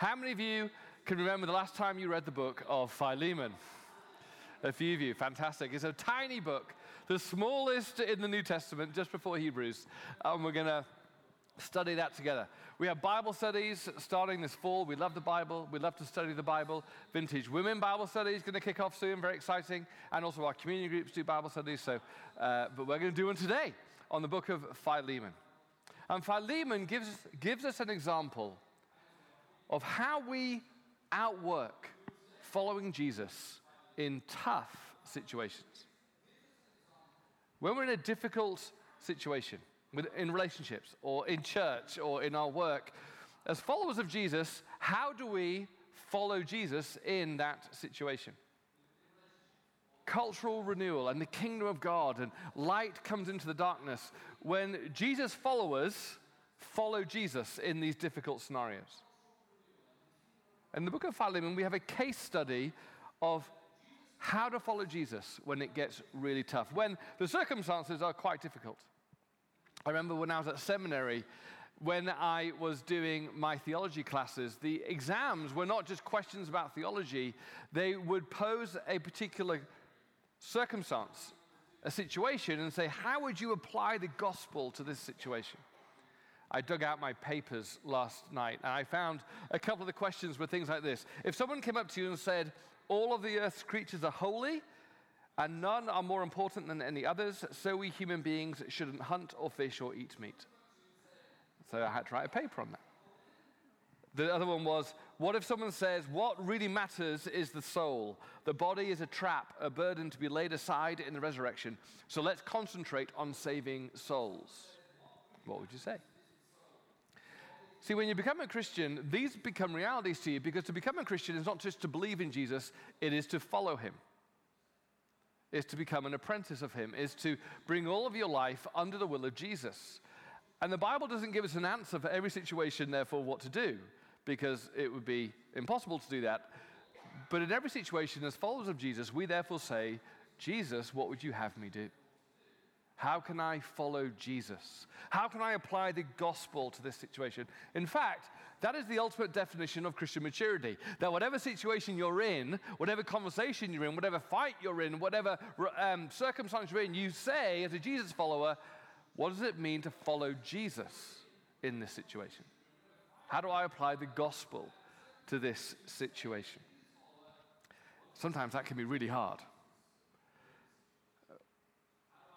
How many of you can remember the last time you read the book of Philemon? A few of you, fantastic. It's a tiny book, the smallest in the New Testament, just before Hebrews. And we're going to study that together. We have Bible studies starting this fall. We love the Bible. We love to study the Bible. Vintage Women Bible Studies going to kick off soon, very exciting. And also our community groups do Bible studies. So, uh, but we're going to do one today on the book of Philemon. And Philemon gives, gives us an example of how we outwork following Jesus in tough situations. When we're in a difficult situation, in relationships or in church or in our work. As followers of Jesus, how do we follow Jesus in that situation? Cultural renewal and the kingdom of God and light comes into the darkness when Jesus' followers follow Jesus in these difficult scenarios. In the book of Philemon, we have a case study of how to follow Jesus when it gets really tough, when the circumstances are quite difficult. I remember when I was at seminary, when I was doing my theology classes, the exams were not just questions about theology, they would pose a particular circumstance, a situation, and say, How would you apply the gospel to this situation? I dug out my papers last night and I found a couple of the questions were things like this. If someone came up to you and said, All of the earth's creatures are holy, and none are more important than any others, so we human beings shouldn't hunt or fish or eat meat. So I had to write a paper on that. The other one was what if someone says, What really matters is the soul? The body is a trap, a burden to be laid aside in the resurrection. So let's concentrate on saving souls. What would you say? See, when you become a Christian, these become realities to you because to become a Christian is not just to believe in Jesus, it is to follow him is to become an apprentice of Him, is to bring all of your life under the will of Jesus. And the Bible doesn't give us an answer for every situation, therefore, what to do, because it would be impossible to do that. But in every situation, as followers of Jesus, we therefore say, Jesus, what would you have me do? How can I follow Jesus? How can I apply the gospel to this situation? In fact, that is the ultimate definition of Christian maturity. That whatever situation you're in, whatever conversation you're in, whatever fight you're in, whatever um, circumstance you're in, you say, as a Jesus follower, what does it mean to follow Jesus in this situation? How do I apply the gospel to this situation? Sometimes that can be really hard.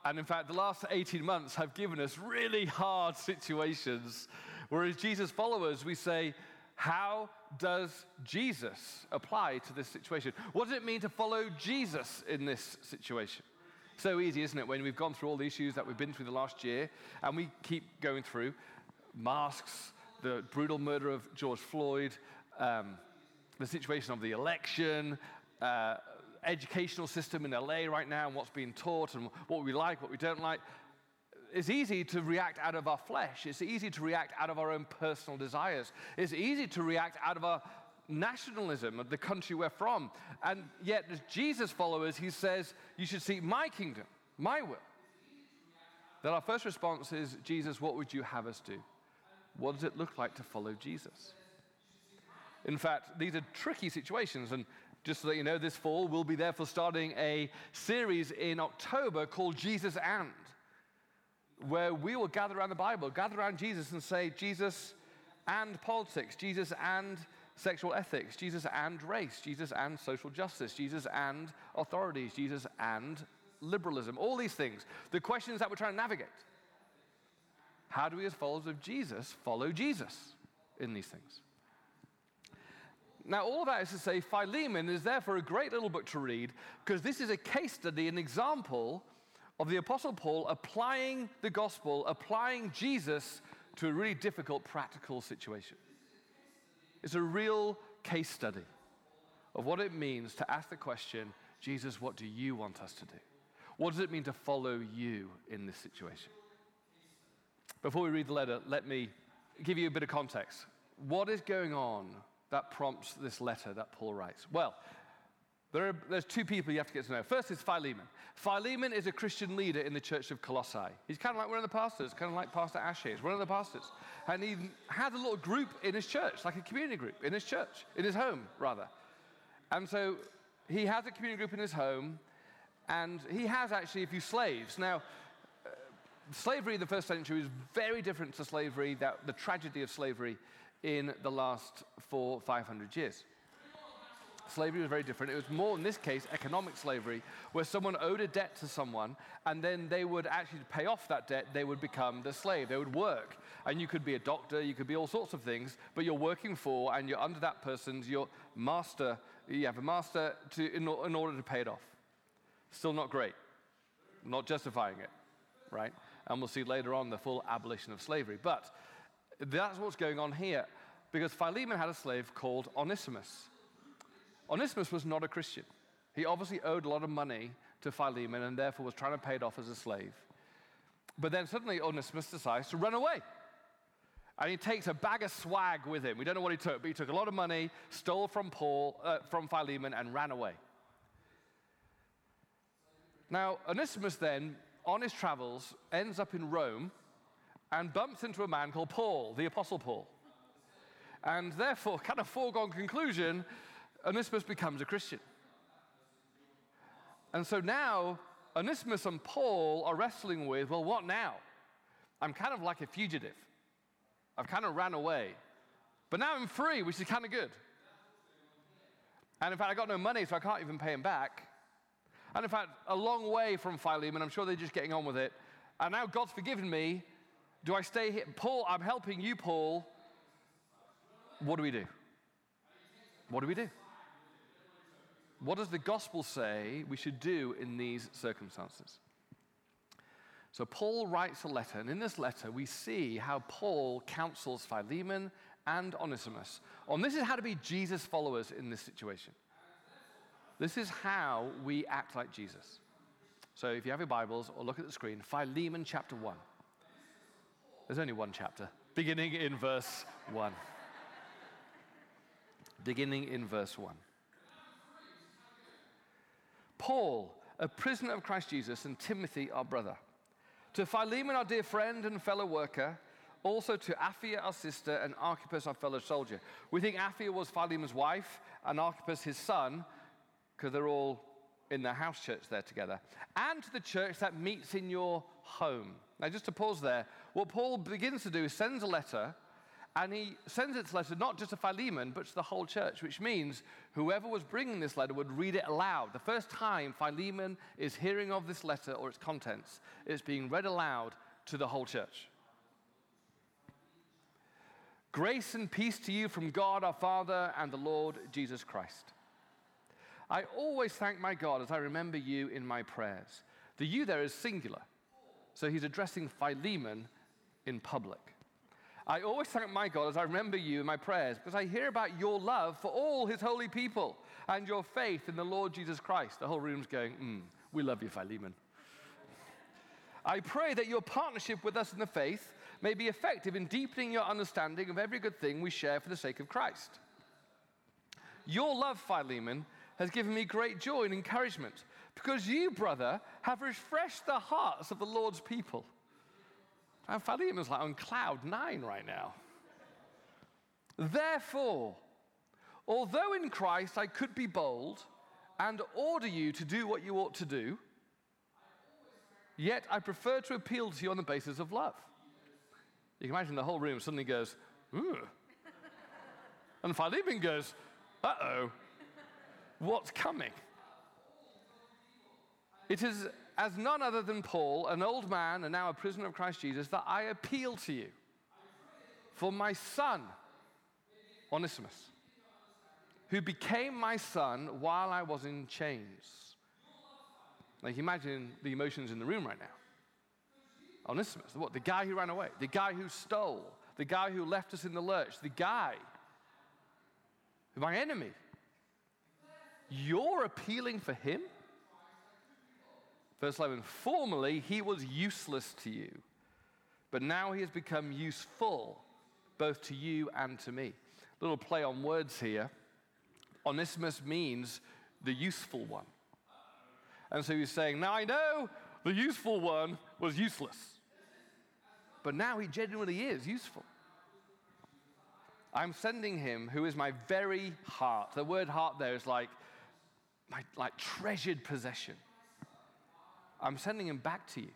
And in fact, the last 18 months have given us really hard situations where, as Jesus followers, we say, How does Jesus apply to this situation? What does it mean to follow Jesus in this situation? So easy, isn't it, when we've gone through all the issues that we've been through the last year and we keep going through masks, the brutal murder of George Floyd, um, the situation of the election, uh, educational system in LA right now and what's being taught and what we like, what we don't like, it's easy to react out of our flesh. It's easy to react out of our own personal desires. It's easy to react out of our nationalism of the country we're from. And yet, as Jesus followers, he says, You should seek my kingdom, my will. That our first response is, Jesus, what would you have us do? What does it look like to follow Jesus? In fact, these are tricky situations, and just so that you know, this fall we'll be therefore starting a series in October called Jesus and, where we will gather around the Bible, gather around Jesus and say, Jesus and politics, Jesus and sexual ethics, Jesus and race, Jesus and social justice, Jesus and authorities, Jesus and liberalism, all these things. The questions that we're trying to navigate. How do we, as followers of Jesus, follow Jesus in these things? Now, all of that is to say, Philemon is therefore a great little book to read because this is a case study, an example of the Apostle Paul applying the gospel, applying Jesus to a really difficult practical situation. It's a real case study of what it means to ask the question Jesus, what do you want us to do? What does it mean to follow you in this situation? Before we read the letter, let me give you a bit of context. What is going on that prompts this letter that Paul writes? Well, There are, there's two people you have to get to know. First is Philemon. Philemon is a Christian leader in the church of Colossae. He's kind of like one of the pastors, kind of like Pastor Ashe is, one of the pastors. And he had a little group in his church, like a community group in his church, in his home, rather. And so he has a community group in his home, and he has actually a few slaves. Now, uh, slavery in the first century is very different to slavery, that, the tragedy of slavery in the last four, 500 years. Slavery was very different. It was more, in this case, economic slavery, where someone owed a debt to someone, and then they would actually pay off that debt, they would become the slave. They would work. And you could be a doctor, you could be all sorts of things, but you're working for, and you're under that person's, your master, you have a master to, in, in order to pay it off. Still not great. Not justifying it, right? And we'll see later on the full abolition of slavery. But that's what's going on here, because Philemon had a slave called Onesimus. Onesimus was not a Christian. He obviously owed a lot of money to Philemon and therefore was trying to pay it off as a slave. But then suddenly Onesimus decides to run away. And he takes a bag of swag with him. We don't know what he took, but he took a lot of money, stole from Paul, uh, from Philemon, and ran away. Now, Onesimus then, on his travels, ends up in Rome and bumps into a man called Paul, the Apostle Paul. And therefore, kind of foregone conclusion, Onesimus becomes a Christian. And so now, Onesimus and Paul are wrestling with well, what now? I'm kind of like a fugitive. I've kind of ran away. But now I'm free, which is kind of good. And in fact, I got no money, so I can't even pay him back. And in fact, a long way from Philemon, I'm sure they're just getting on with it. And now God's forgiven me. Do I stay here? Paul, I'm helping you, Paul. What do we do? What do we do? What does the gospel say we should do in these circumstances? So, Paul writes a letter, and in this letter, we see how Paul counsels Philemon and Onesimus on this is how to be Jesus followers in this situation. This is how we act like Jesus. So, if you have your Bibles or look at the screen, Philemon chapter 1. There's only one chapter, beginning in verse 1. beginning in verse 1. Paul, a prisoner of Christ Jesus, and Timothy, our brother. To Philemon, our dear friend and fellow worker, also to Apphia, our sister, and Archippus, our fellow soldier. We think Apphia was Philemon's wife and Archippus his son, because they're all in the house church there together. And to the church that meets in your home. Now, just to pause there, what Paul begins to do is sends a letter and he sends its letter not just to Philemon, but to the whole church, which means whoever was bringing this letter would read it aloud. The first time Philemon is hearing of this letter or its contents, it's being read aloud to the whole church. Grace and peace to you from God our Father and the Lord Jesus Christ. I always thank my God as I remember you in my prayers. The you there is singular. So he's addressing Philemon in public. I always thank my God as I remember you in my prayers because I hear about your love for all his holy people and your faith in the Lord Jesus Christ. The whole room's going, mm, We love you, Philemon. I pray that your partnership with us in the faith may be effective in deepening your understanding of every good thing we share for the sake of Christ. Your love, Philemon, has given me great joy and encouragement because you, brother, have refreshed the hearts of the Lord's people. And Philemon's like on cloud nine right now. Therefore, although in Christ I could be bold and order you to do what you ought to do, yet I prefer to appeal to you on the basis of love. You can imagine the whole room suddenly goes, ooh. And Philemon goes, uh oh, what's coming? It is as none other than Paul, an old man and now a prisoner of Christ Jesus, that I appeal to you for my son, Onesimus, who became my son while I was in chains. Like, imagine the emotions in the room right now. Onesimus, what? The guy who ran away, the guy who stole, the guy who left us in the lurch, the guy, my enemy. You're appealing for him? Verse 11 Formerly he was useless to you, but now he has become useful both to you and to me. Little play on words here. Onesimus means the useful one. And so he's saying, Now I know the useful one was useless. But now he genuinely is useful. I'm sending him who is my very heart. The word heart there is like my like treasured possession. I'm sending him back to you.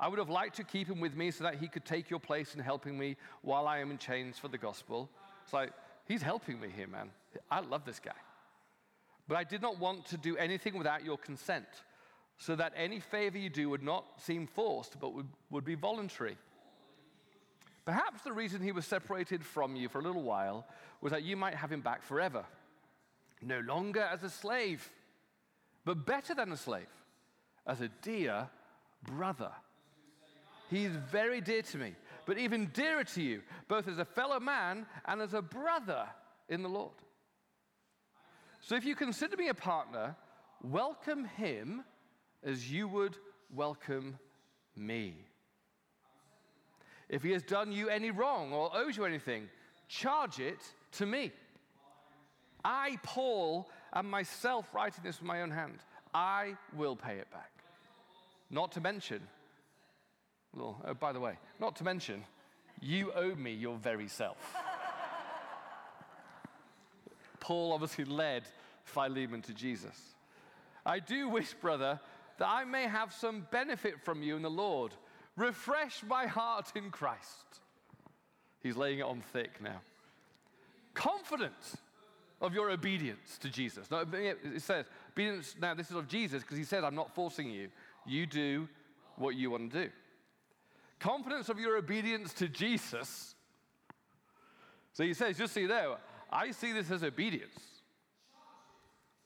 I would have liked to keep him with me so that he could take your place in helping me while I am in chains for the gospel. It's like, he's helping me here, man. I love this guy. But I did not want to do anything without your consent, so that any favor you do would not seem forced, but would, would be voluntary. Perhaps the reason he was separated from you for a little while was that you might have him back forever, no longer as a slave, but better than a slave, as a dear brother. He is very dear to me, but even dearer to you, both as a fellow man and as a brother in the Lord. So if you consider me a partner, welcome him as you would welcome me. If he has done you any wrong or owes you anything, charge it to me. I, Paul, am myself writing this with my own hand. I will pay it back. Not to mention, well, oh, by the way, not to mention, you owe me your very self. Paul obviously led Philemon to Jesus. I do wish, brother, that I may have some benefit from you in the Lord. Refresh my heart in Christ. He's laying it on thick now. Confident of your obedience to Jesus. No, it says, obedience, now this is of Jesus because he said, I'm not forcing you. You do what you want to do. Confidence of your obedience to Jesus. So he says, just so you know, I see this as obedience.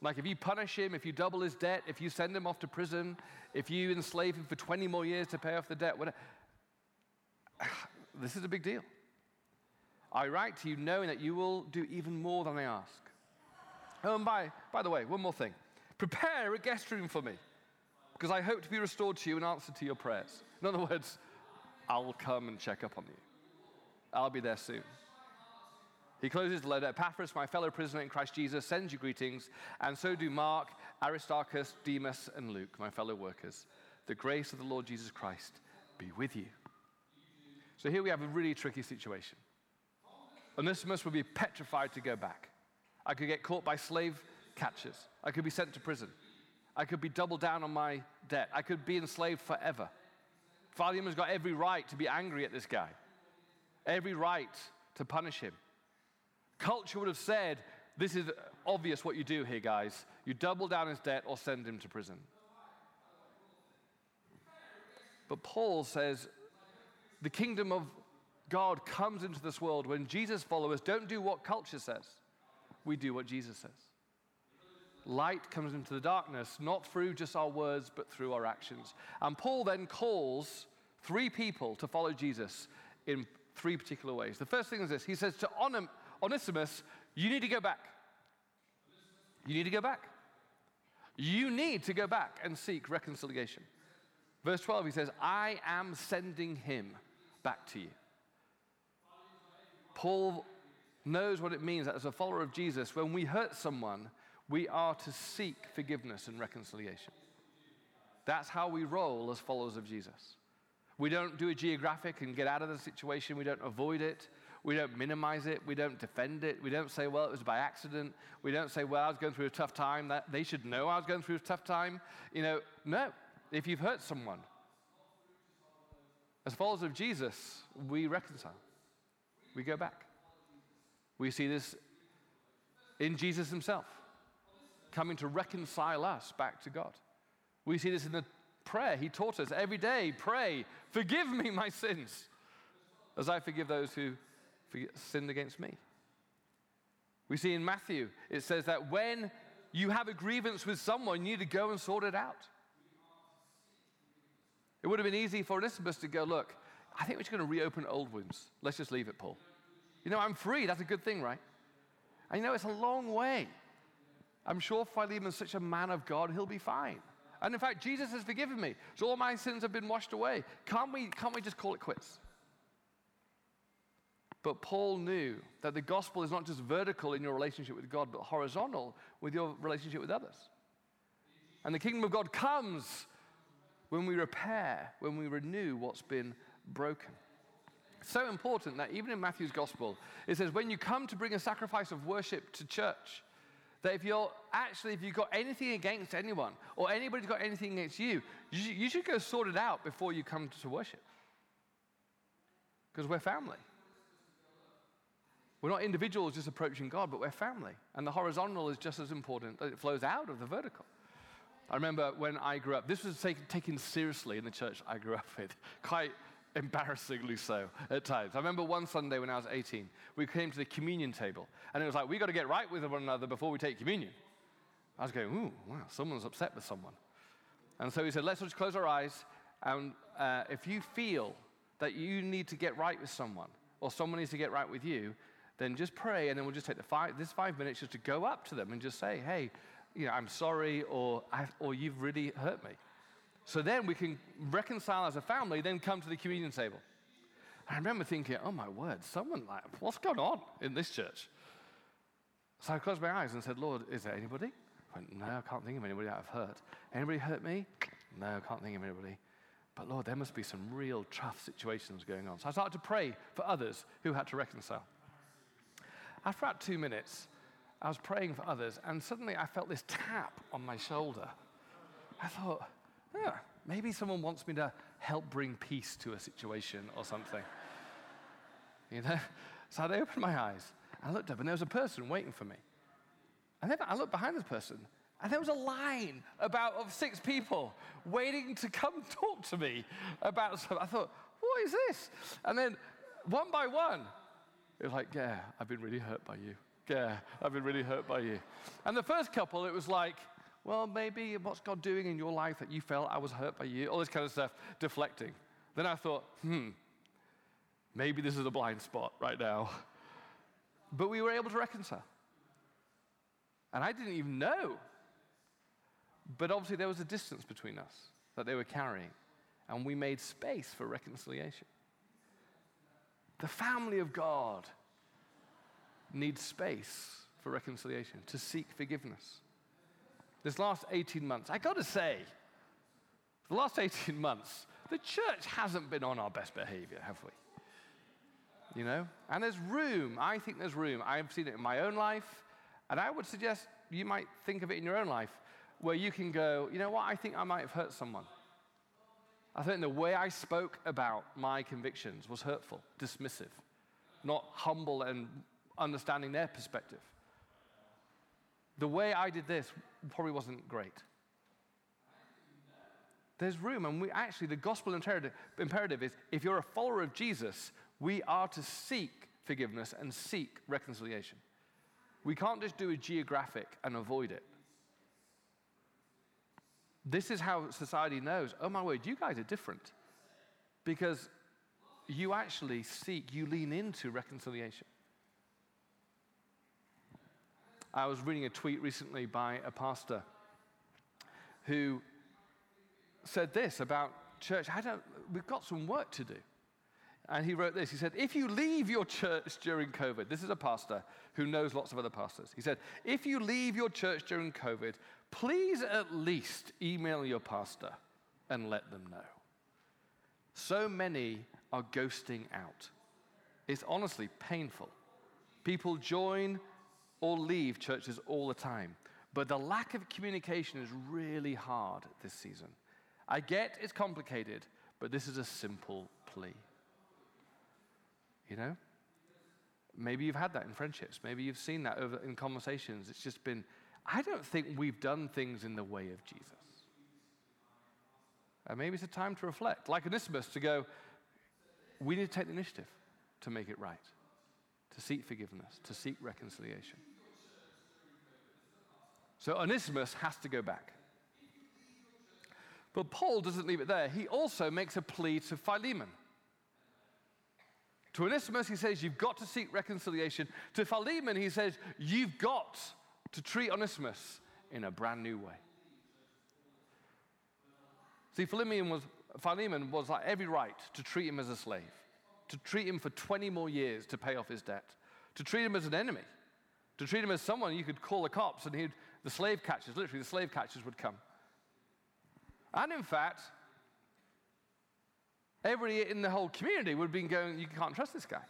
Like if you punish him, if you double his debt, if you send him off to prison, if you enslave him for 20 more years to pay off the debt, whatever, this is a big deal. I write to you knowing that you will do even more than I ask. Oh, and by, by the way, one more thing. Prepare a guest room for me because I hope to be restored to you in answer to your prayers. In other words, I'll come and check up on you. I'll be there soon. He closes the letter Epaphras, my fellow prisoner in Christ Jesus, sends you greetings, and so do Mark, Aristarchus, Demas, and Luke, my fellow workers. The grace of the Lord Jesus Christ be with you. So here we have a really tricky situation. Onesimus would be petrified to go back. I could get caught by slave catchers. I could be sent to prison. I could be doubled down on my debt. I could be enslaved forever. Philemon's got every right to be angry at this guy, every right to punish him. Culture would have said, This is obvious what you do here, guys. You double down his debt or send him to prison. But Paul says, The kingdom of God comes into this world when Jesus' followers don't do what culture says, we do what Jesus says. Light comes into the darkness, not through just our words, but through our actions. And Paul then calls three people to follow Jesus in three particular ways. The first thing is this He says to Onesimus, you need to go back. You need to go back. You need to go back and seek reconciliation. Verse 12, he says, I am sending him back to you. Paul knows what it means that as a follower of Jesus, when we hurt someone, we are to seek forgiveness and reconciliation. That's how we roll as followers of Jesus. We don't do a geographic and get out of the situation, we don't avoid it. We don't minimize it. We don't defend it. We don't say, well, it was by accident. We don't say, well, I was going through a tough time. That they should know I was going through a tough time. You know, no. If you've hurt someone, as followers of Jesus, we reconcile. We go back. We see this in Jesus himself, coming to reconcile us back to God. We see this in the prayer he taught us every day pray, forgive me my sins, as I forgive those who sinned against me. We see in Matthew, it says that when you have a grievance with someone, you need to go and sort it out. It would have been easy for Onesimus to go, look, I think we're just going to reopen old wounds. Let's just leave it, Paul. You know, I'm free. That's a good thing, right? And you know, it's a long way. I'm sure Philemon's such a man of God, he'll be fine. And in fact, Jesus has forgiven me. So all my sins have been washed away. Can't we, can't we just call it quits? But Paul knew that the gospel is not just vertical in your relationship with God, but horizontal with your relationship with others. And the kingdom of God comes when we repair, when we renew what's been broken. So important that even in Matthew's gospel, it says, when you come to bring a sacrifice of worship to church, that if you're actually, if you've got anything against anyone or anybody's got anything against you, you should go sort it out before you come to worship. Because we're family. We're not individuals just approaching God, but we're family. And the horizontal is just as important. It flows out of the vertical. I remember when I grew up, this was taken seriously in the church I grew up with, quite embarrassingly so at times. I remember one Sunday when I was 18, we came to the communion table, and it was like, we got to get right with one another before we take communion. I was going, ooh, wow, someone's upset with someone. And so he said, let's just close our eyes, and uh, if you feel that you need to get right with someone, or someone needs to get right with you, then just pray, and then we'll just take the five, this five minutes just to go up to them and just say, hey, you know, I'm sorry, or, or you've really hurt me. So then we can reconcile as a family, then come to the communion table. I remember thinking, oh my word, someone like, what's going on in this church? So I closed my eyes and said, Lord, is there anybody? I went, no, I can't think of anybody I've hurt. Anybody hurt me? No, I can't think of anybody. But Lord, there must be some real tough situations going on. So I started to pray for others who had to reconcile. After about two minutes, I was praying for others, and suddenly I felt this tap on my shoulder. I thought, yeah, maybe someone wants me to help bring peace to a situation or something. You know? So I opened my eyes, I looked up, and there was a person waiting for me. And then I looked behind this person, and there was a line about of six people waiting to come talk to me about something. I thought, what is this? And then one by one, it was like, yeah, I've been really hurt by you. Yeah, I've been really hurt by you. And the first couple, it was like, well, maybe what's God doing in your life that you felt I was hurt by you? All this kind of stuff, deflecting. Then I thought, hmm, maybe this is a blind spot right now. But we were able to reconcile. And I didn't even know. But obviously, there was a distance between us that they were carrying. And we made space for reconciliation. The family of God needs space for reconciliation, to seek forgiveness. This last 18 months, I got to say, the last 18 months, the church hasn't been on our best behavior, have we? You know? And there's room, I think there's room. I've seen it in my own life, and I would suggest you might think of it in your own life, where you can go, you know what, I think I might have hurt someone. I think the way I spoke about my convictions was hurtful, dismissive, not humble and understanding their perspective. The way I did this probably wasn't great. There's room, and we actually, the gospel imperative, imperative is if you're a follower of Jesus, we are to seek forgiveness and seek reconciliation. We can't just do a geographic and avoid it. This is how society knows oh my word, you guys are different. Because you actually seek, you lean into reconciliation. I was reading a tweet recently by a pastor who said this about church. We've got some work to do. And he wrote this. He said, If you leave your church during COVID, this is a pastor who knows lots of other pastors. He said, If you leave your church during COVID, please at least email your pastor and let them know. So many are ghosting out. It's honestly painful. People join or leave churches all the time. But the lack of communication is really hard this season. I get it's complicated, but this is a simple plea. You know? Maybe you've had that in friendships. Maybe you've seen that over in conversations. It's just been, I don't think we've done things in the way of Jesus. And maybe it's a time to reflect, like Onesimus, to go, we need to take the initiative to make it right, to seek forgiveness, to seek reconciliation. So Onesimus has to go back. But Paul doesn't leave it there. He also makes a plea to Philemon. To Onesimus, he says, You've got to seek reconciliation. To Philemon, he says, You've got to treat Onesimus in a brand new way. See, Philemon was, Philemon was like every right to treat him as a slave, to treat him for 20 more years to pay off his debt, to treat him as an enemy, to treat him as someone you could call the cops and he'd, the slave catchers, literally, the slave catchers would come. And in fact, everybody in the whole community would have been going, You can't trust this guy.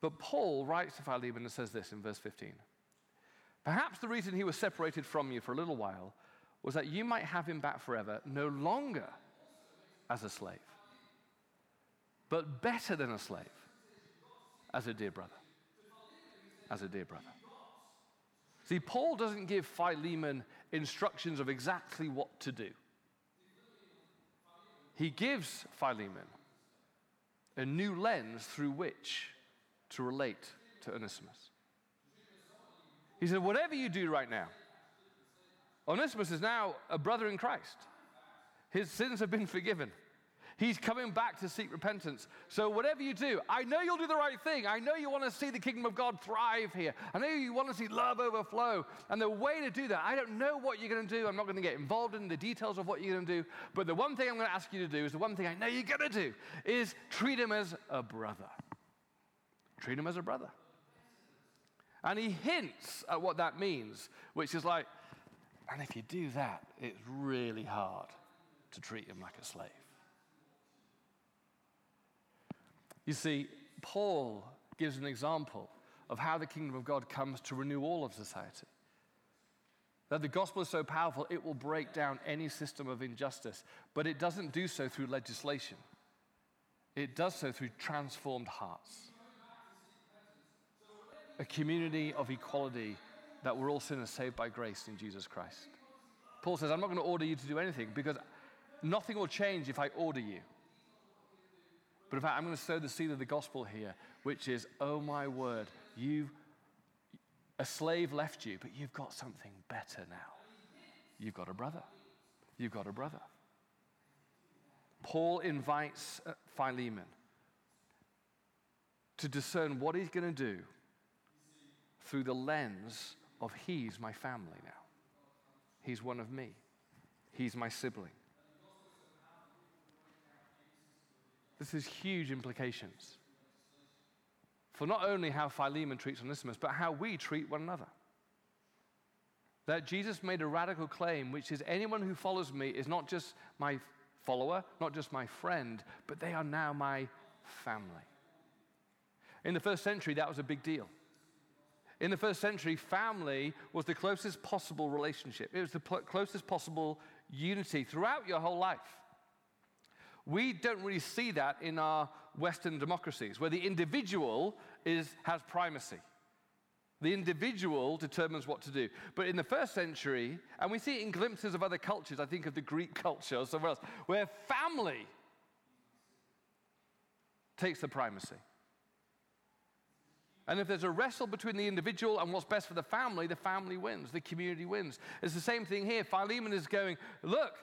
But Paul writes to Philemon and says this in verse 15 Perhaps the reason he was separated from you for a little while was that you might have him back forever, no longer as a slave, but better than a slave, as a dear brother. As a dear brother. See, Paul doesn't give Philemon instructions of exactly what to do. He gives Philemon a new lens through which to relate to Onesimus. He said, Whatever you do right now, Onesimus is now a brother in Christ. His sins have been forgiven. He's coming back to seek repentance. So, whatever you do, I know you'll do the right thing. I know you want to see the kingdom of God thrive here. I know you want to see love overflow. And the way to do that, I don't know what you're going to do. I'm not going to get involved in the details of what you're going to do. But the one thing I'm going to ask you to do is the one thing I know you're going to do is treat him as a brother. Treat him as a brother. And he hints at what that means, which is like, and if you do that, it's really hard to treat him like a slave. You see, Paul gives an example of how the kingdom of God comes to renew all of society. That the gospel is so powerful, it will break down any system of injustice, but it doesn't do so through legislation. It does so through transformed hearts. A community of equality that we're all sinners saved by grace in Jesus Christ. Paul says, I'm not going to order you to do anything because nothing will change if I order you. But in fact, I'm going to sow the seed of the gospel here, which is, oh my word, you, a slave left you, but you've got something better now. You've got a brother. You've got a brother. Paul invites uh, Philemon to discern what he's going to do through the lens of he's my family now. He's one of me. He's my sibling. This has huge implications for not only how Philemon treats Onesimus, but how we treat one another. That Jesus made a radical claim, which is anyone who follows me is not just my follower, not just my friend, but they are now my family. In the first century, that was a big deal. In the first century, family was the closest possible relationship, it was the pl- closest possible unity throughout your whole life. We don't really see that in our Western democracies, where the individual is, has primacy. The individual determines what to do. But in the first century, and we see it in glimpses of other cultures, I think of the Greek culture or somewhere else, where family takes the primacy. And if there's a wrestle between the individual and what's best for the family, the family wins, the community wins. It's the same thing here. Philemon is going, look,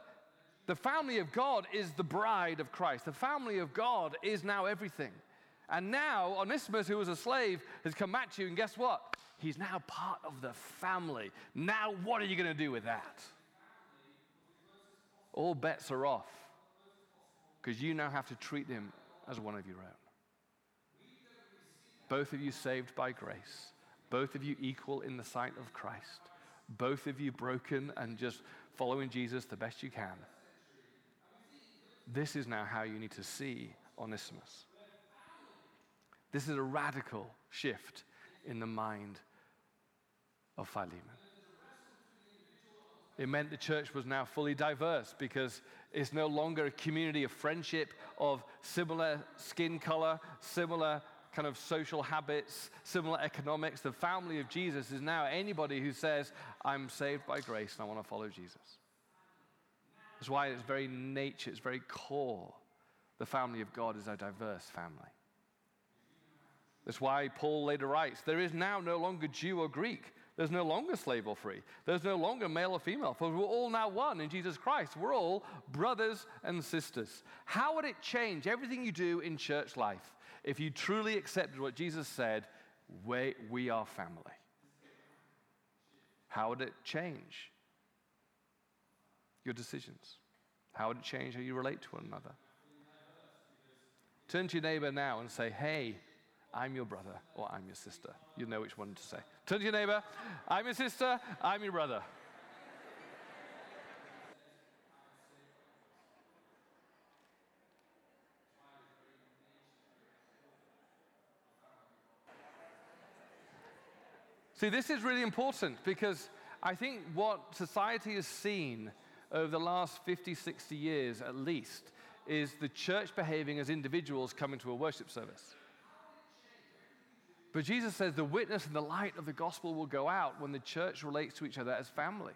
the family of God is the bride of Christ. The family of God is now everything. And now Onesimus, who was a slave, has come at you, and guess what? He's now part of the family. Now, what are you going to do with that? All bets are off because you now have to treat him as one of your own. Both of you saved by grace. Both of you equal in the sight of Christ. Both of you broken and just following Jesus the best you can. This is now how you need to see Onesimus. This is a radical shift in the mind of Philemon. It meant the church was now fully diverse because it's no longer a community of friendship, of similar skin color, similar kind of social habits, similar economics. The family of Jesus is now anybody who says, I'm saved by grace and I want to follow Jesus. That's why it's very nature, it's very core. The family of God is a diverse family. That's why Paul later writes there is now no longer Jew or Greek. There's no longer slave or free. There's no longer male or female, for we're all now one in Jesus Christ. We're all brothers and sisters. How would it change everything you do in church life if you truly accepted what Jesus said, we, we are family? How would it change your decisions? How would it change how you relate to one another? Turn to your neighbor now and say, Hey, I'm your brother or I'm your sister. You know which one to say. Turn to your neighbor, I'm your sister, I'm your brother. See, this is really important because I think what society has seen over the last 50, 60 years at least is the church behaving as individuals coming to a worship service. But Jesus says the witness and the light of the gospel will go out when the church relates to each other as family.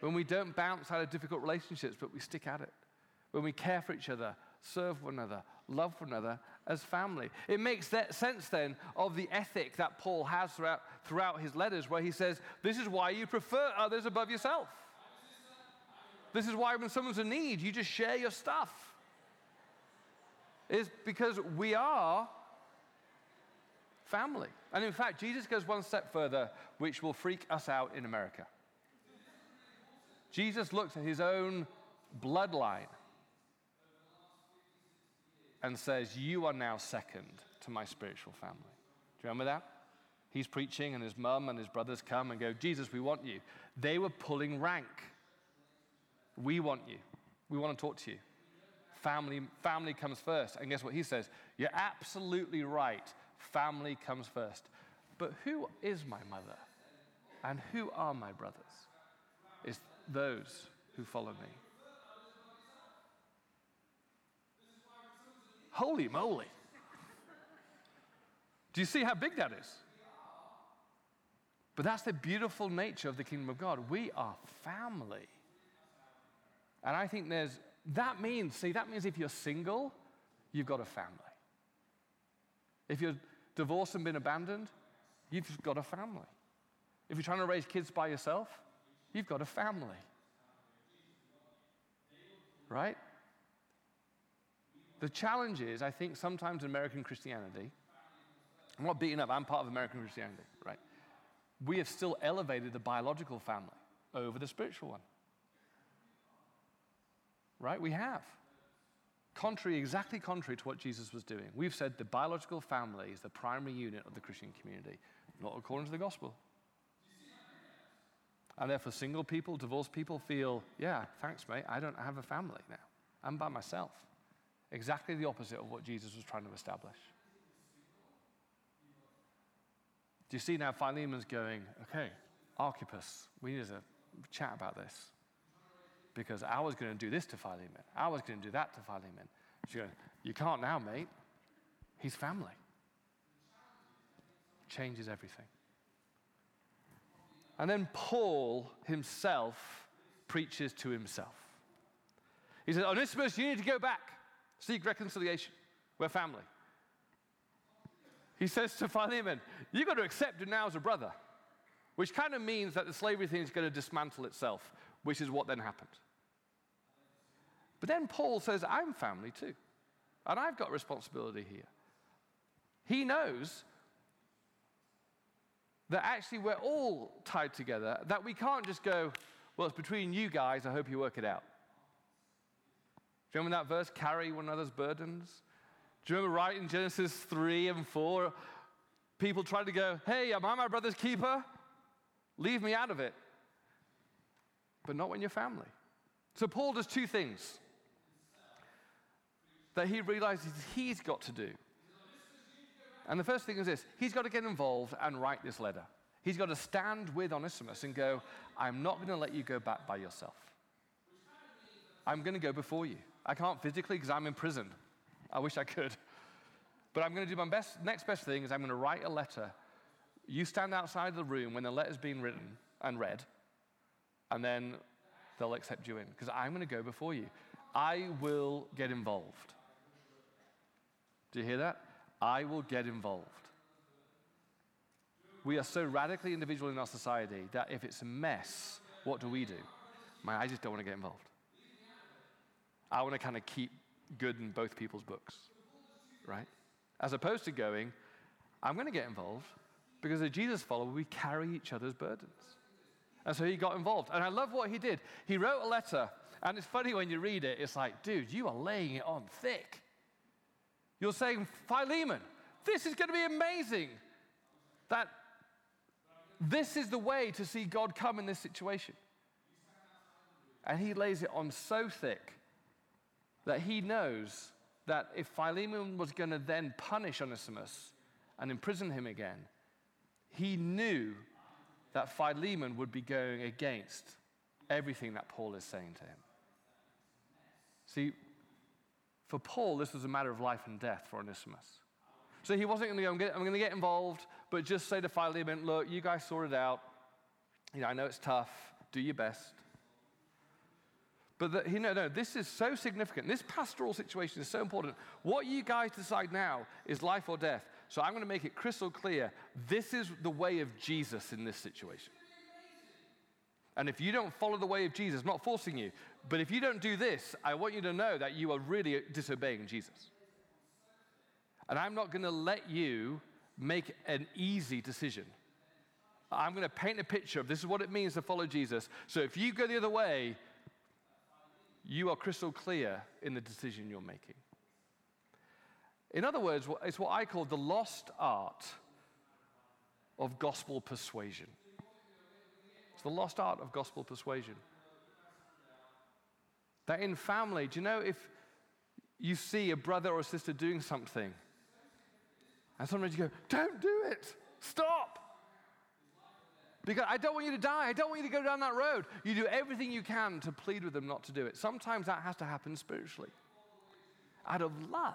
When we don't bounce out of difficult relationships, but we stick at it. When we care for each other, serve one another, love one another as family. It makes that sense then of the ethic that Paul has throughout, throughout his letters, where he says, This is why you prefer others above yourself. This is why when someone's in need, you just share your stuff. Is because we are family. And in fact, Jesus goes one step further, which will freak us out in America. Jesus looks at his own bloodline and says, You are now second to my spiritual family. Do you remember that? He's preaching, and his mum and his brothers come and go, Jesus, we want you. They were pulling rank. We want you. We want to talk to you. Family, family comes first. And guess what he says? You're absolutely right. Family comes first. But who is my mother? And who are my brothers? It's those who follow me. Holy moly. Do you see how big that is? But that's the beautiful nature of the kingdom of God. We are family. And I think there's, that means, see, that means if you're single, you've got a family. If you're divorced and been abandoned, you've got a family. If you're trying to raise kids by yourself, you've got a family. Right? The challenge is, I think, sometimes in American Christianity, I'm not beating up, I'm part of American Christianity, right? We have still elevated the biological family over the spiritual one. Right? We have. Contrary, exactly contrary to what Jesus was doing. We've said the biological family is the primary unit of the Christian community, not according to the gospel. And therefore, single people, divorced people feel, yeah, thanks, mate, I don't have a family now. I'm by myself. Exactly the opposite of what Jesus was trying to establish. Do you see now Philemon's going, okay, Archippus, we need to chat about this. Because I was going to do this to Philemon. I was going to do that to Philemon. She goes, you can't now, mate. He's family. Changes everything. And then Paul himself preaches to himself. He says, Onesimus, you need to go back. Seek reconciliation. We're family. He says to Philemon, You've got to accept him now as a brother, which kind of means that the slavery thing is going to dismantle itself, which is what then happened. But then Paul says, I'm family too, and I've got responsibility here. He knows that actually we're all tied together, that we can't just go, Well, it's between you guys, I hope you work it out. Do you remember that verse? Carry one another's burdens. Do you remember right in Genesis 3 and 4? People tried to go, Hey, am I my brother's keeper? Leave me out of it. But not when you're family. So Paul does two things that he realizes he's got to do. And the first thing is this he's got to get involved and write this letter. He's got to stand with Onesimus and go, I'm not going to let you go back by yourself. I'm going to go before you. I can't physically because I'm in prison. I wish I could. But I'm going to do my best. Next best thing is I'm going to write a letter. You stand outside the room when the letter's being written and read, and then they'll accept you in because I'm going to go before you. I will get involved. Do you hear that? I will get involved. We are so radically individual in our society that if it's a mess, what do we do? Man, I just don't want to get involved. I want to kind of keep good in both people's books, right? As opposed to going, I'm going to get involved because as Jesus follower, we carry each other's burdens. And so he got involved. And I love what he did. He wrote a letter And it's funny when you read it, it's like, dude, you are laying it on thick. You're saying, Philemon, this is going to be amazing. That this is the way to see God come in this situation. And he lays it on so thick that he knows that if Philemon was going to then punish Onesimus and imprison him again, he knew that Philemon would be going against everything that Paul is saying to him. See, for Paul, this was a matter of life and death for Onesimus. So he wasn't going to go, I'm going, to get involved, but just say to Philemon, look, you guys sort it out. You know, I know it's tough. Do your best. But the, no, this is so significant. This pastoral situation is so important. What you guys decide now is life or death. So I'm going to make it crystal clear. This is the way of Jesus in this situation. And if you don't follow the way of Jesus, not forcing you, but if you don't do this, I want you to know that you are really disobeying Jesus. And I'm not going to let you make an easy decision. I'm going to paint a picture of this is what it means to follow Jesus. So if you go the other way, you are crystal clear in the decision you're making. In other words, it's what I call the lost art of gospel persuasion. It's the lost art of gospel persuasion. That in family, do you know if you see a brother or a sister doing something, and sometimes you go, don't do it, stop. Because I don't want you to die. I don't want you to go down that road. You do everything you can to plead with them not to do it. Sometimes that has to happen spiritually, out of love.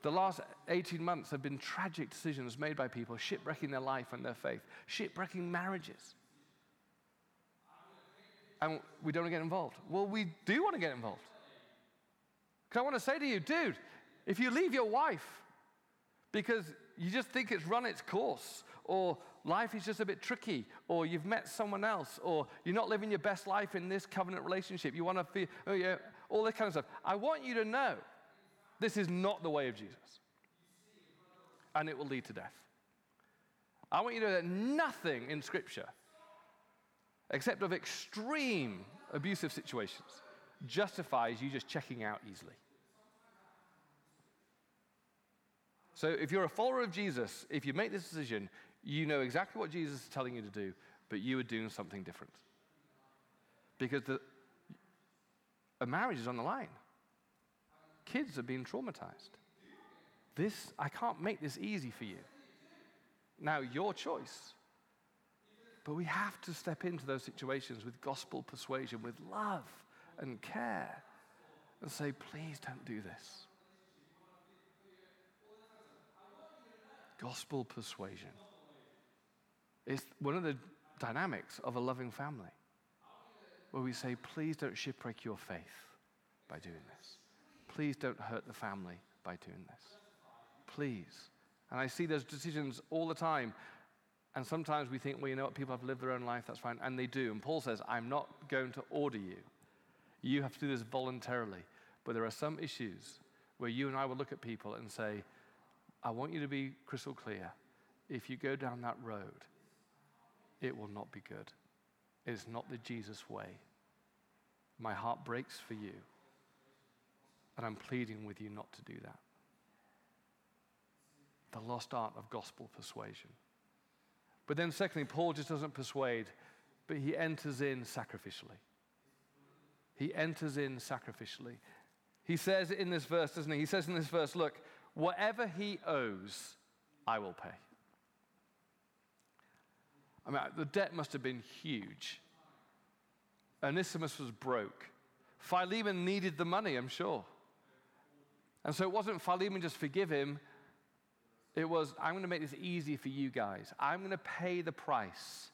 The last 18 months have been tragic decisions made by people, shipwrecking their life and their faith, shipwrecking marriages. And we don't want to get involved. Well, we do want to get involved. Because I want to say to you, dude, if you leave your wife because you just think it's run its course, or life is just a bit tricky, or you've met someone else, or you're not living your best life in this covenant relationship. You want to feel, oh yeah, all that kind of stuff. I want you to know this is not the way of Jesus. And it will lead to death. I want you to know that nothing in Scripture, except of extreme abusive situations, justifies you just checking out easily. So if you're a follower of Jesus, if you make this decision, you know exactly what Jesus is telling you to do, but you are doing something different. Because the, a marriage is on the line. Kids are being traumatized. This, I can't make this easy for you. Now, your choice. But we have to step into those situations with gospel persuasion, with love and care, and say, please don't do this. Gospel persuasion. It's one of the dynamics of a loving family where we say, please don't shipwreck your faith by doing this. Please don't hurt the family by doing this. Please. And I see those decisions all the time. And sometimes we think, well, you know what, people have lived their own life, that's fine. And they do. And Paul says, I'm not going to order you. You have to do this voluntarily. But there are some issues where you and I will look at people and say, I want you to be crystal clear. If you go down that road, it will not be good. It's not the Jesus way. My heart breaks for you, and I'm pleading with you not to do that. The lost art of gospel persuasion. But then, secondly, Paul just doesn't persuade, but he enters in sacrificially. He enters in sacrificially. He says in this verse, doesn't he? He says in this verse, look, Whatever he owes, I will pay. I mean, the debt must have been huge. Onesimus was broke. Philemon needed the money, I'm sure. And so it wasn't Philemon just forgive him. It was, I'm going to make this easy for you guys. I'm going to pay the price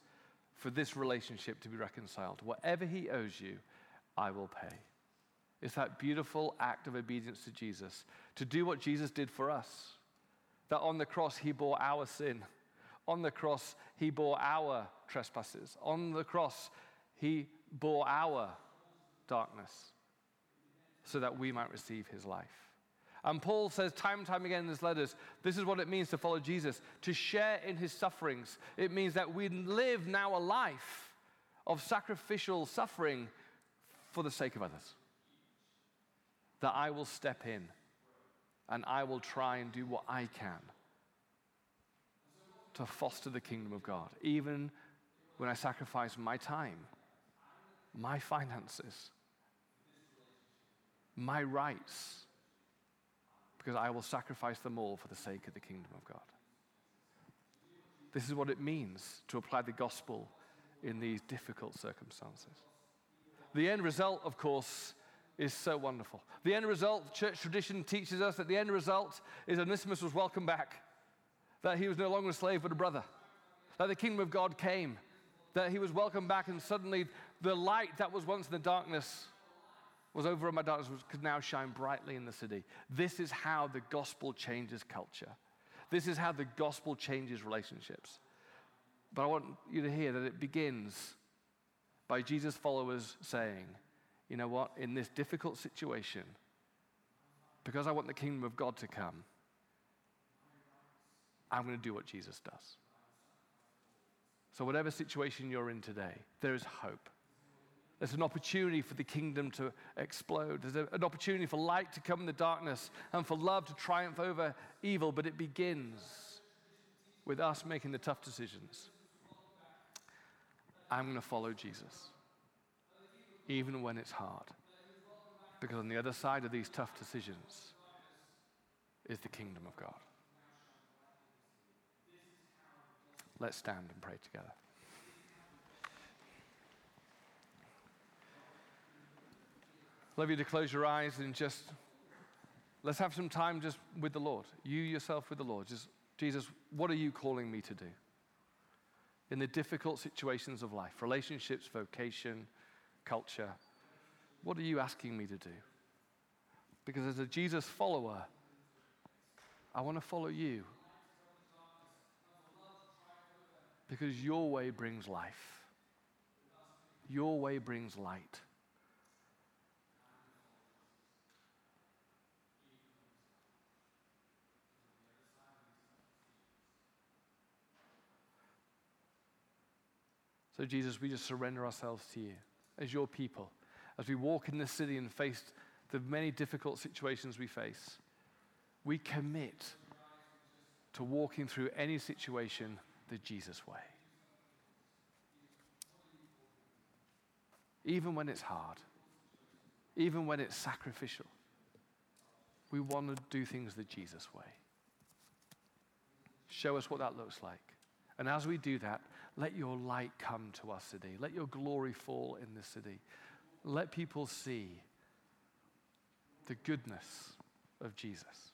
for this relationship to be reconciled. Whatever he owes you, I will pay. It's that beautiful act of obedience to Jesus, to do what Jesus did for us. That on the cross, he bore our sin. On the cross, he bore our trespasses. On the cross, he bore our darkness so that we might receive his life. And Paul says time and time again in his letters, this is what it means to follow Jesus, to share in his sufferings. It means that we live now a life of sacrificial suffering for the sake of others. That I will step in and I will try and do what I can to foster the kingdom of God, even when I sacrifice my time, my finances, my rights, because I will sacrifice them all for the sake of the kingdom of God. This is what it means to apply the gospel in these difficult circumstances. The end result, of course, is so wonderful. The end result, church tradition teaches us that the end result is Onesimus was welcomed back, that he was no longer a slave but a brother, that the kingdom of God came, that he was welcomed back, and suddenly the light that was once in the darkness was over in my darkness could now shine brightly in the city. This is how the gospel changes culture. This is how the gospel changes relationships. But I want you to hear that it begins by Jesus' followers saying, you know what, in this difficult situation, because I want the kingdom of God to come, I'm going to do what Jesus does. So, whatever situation you're in today, there is hope. There's an opportunity for the kingdom to explode. There's a, an opportunity for light to come in the darkness and for love to triumph over evil, but it begins with us making the tough decisions. I'm going to follow Jesus, even when it's hard. Because on the other side of these tough decisions is the kingdom of God. Let's stand and pray together. Love you to close your eyes and just let's have some time just with the Lord. You yourself with the Lord. Just, Jesus, what are you calling me to do? In the difficult situations of life, relationships, vocation, culture, what are you asking me to do? Because as a Jesus follower, I want to follow you. Because your way brings life, your way brings light. So, Jesus, we just surrender ourselves to you as your people. As we walk in this city and face the many difficult situations we face, we commit to walking through any situation the Jesus way. Even when it's hard, even when it's sacrificial, we want to do things the Jesus way. Show us what that looks like. And as we do that, let your light come to our city. Let your glory fall in the city. Let people see the goodness of Jesus.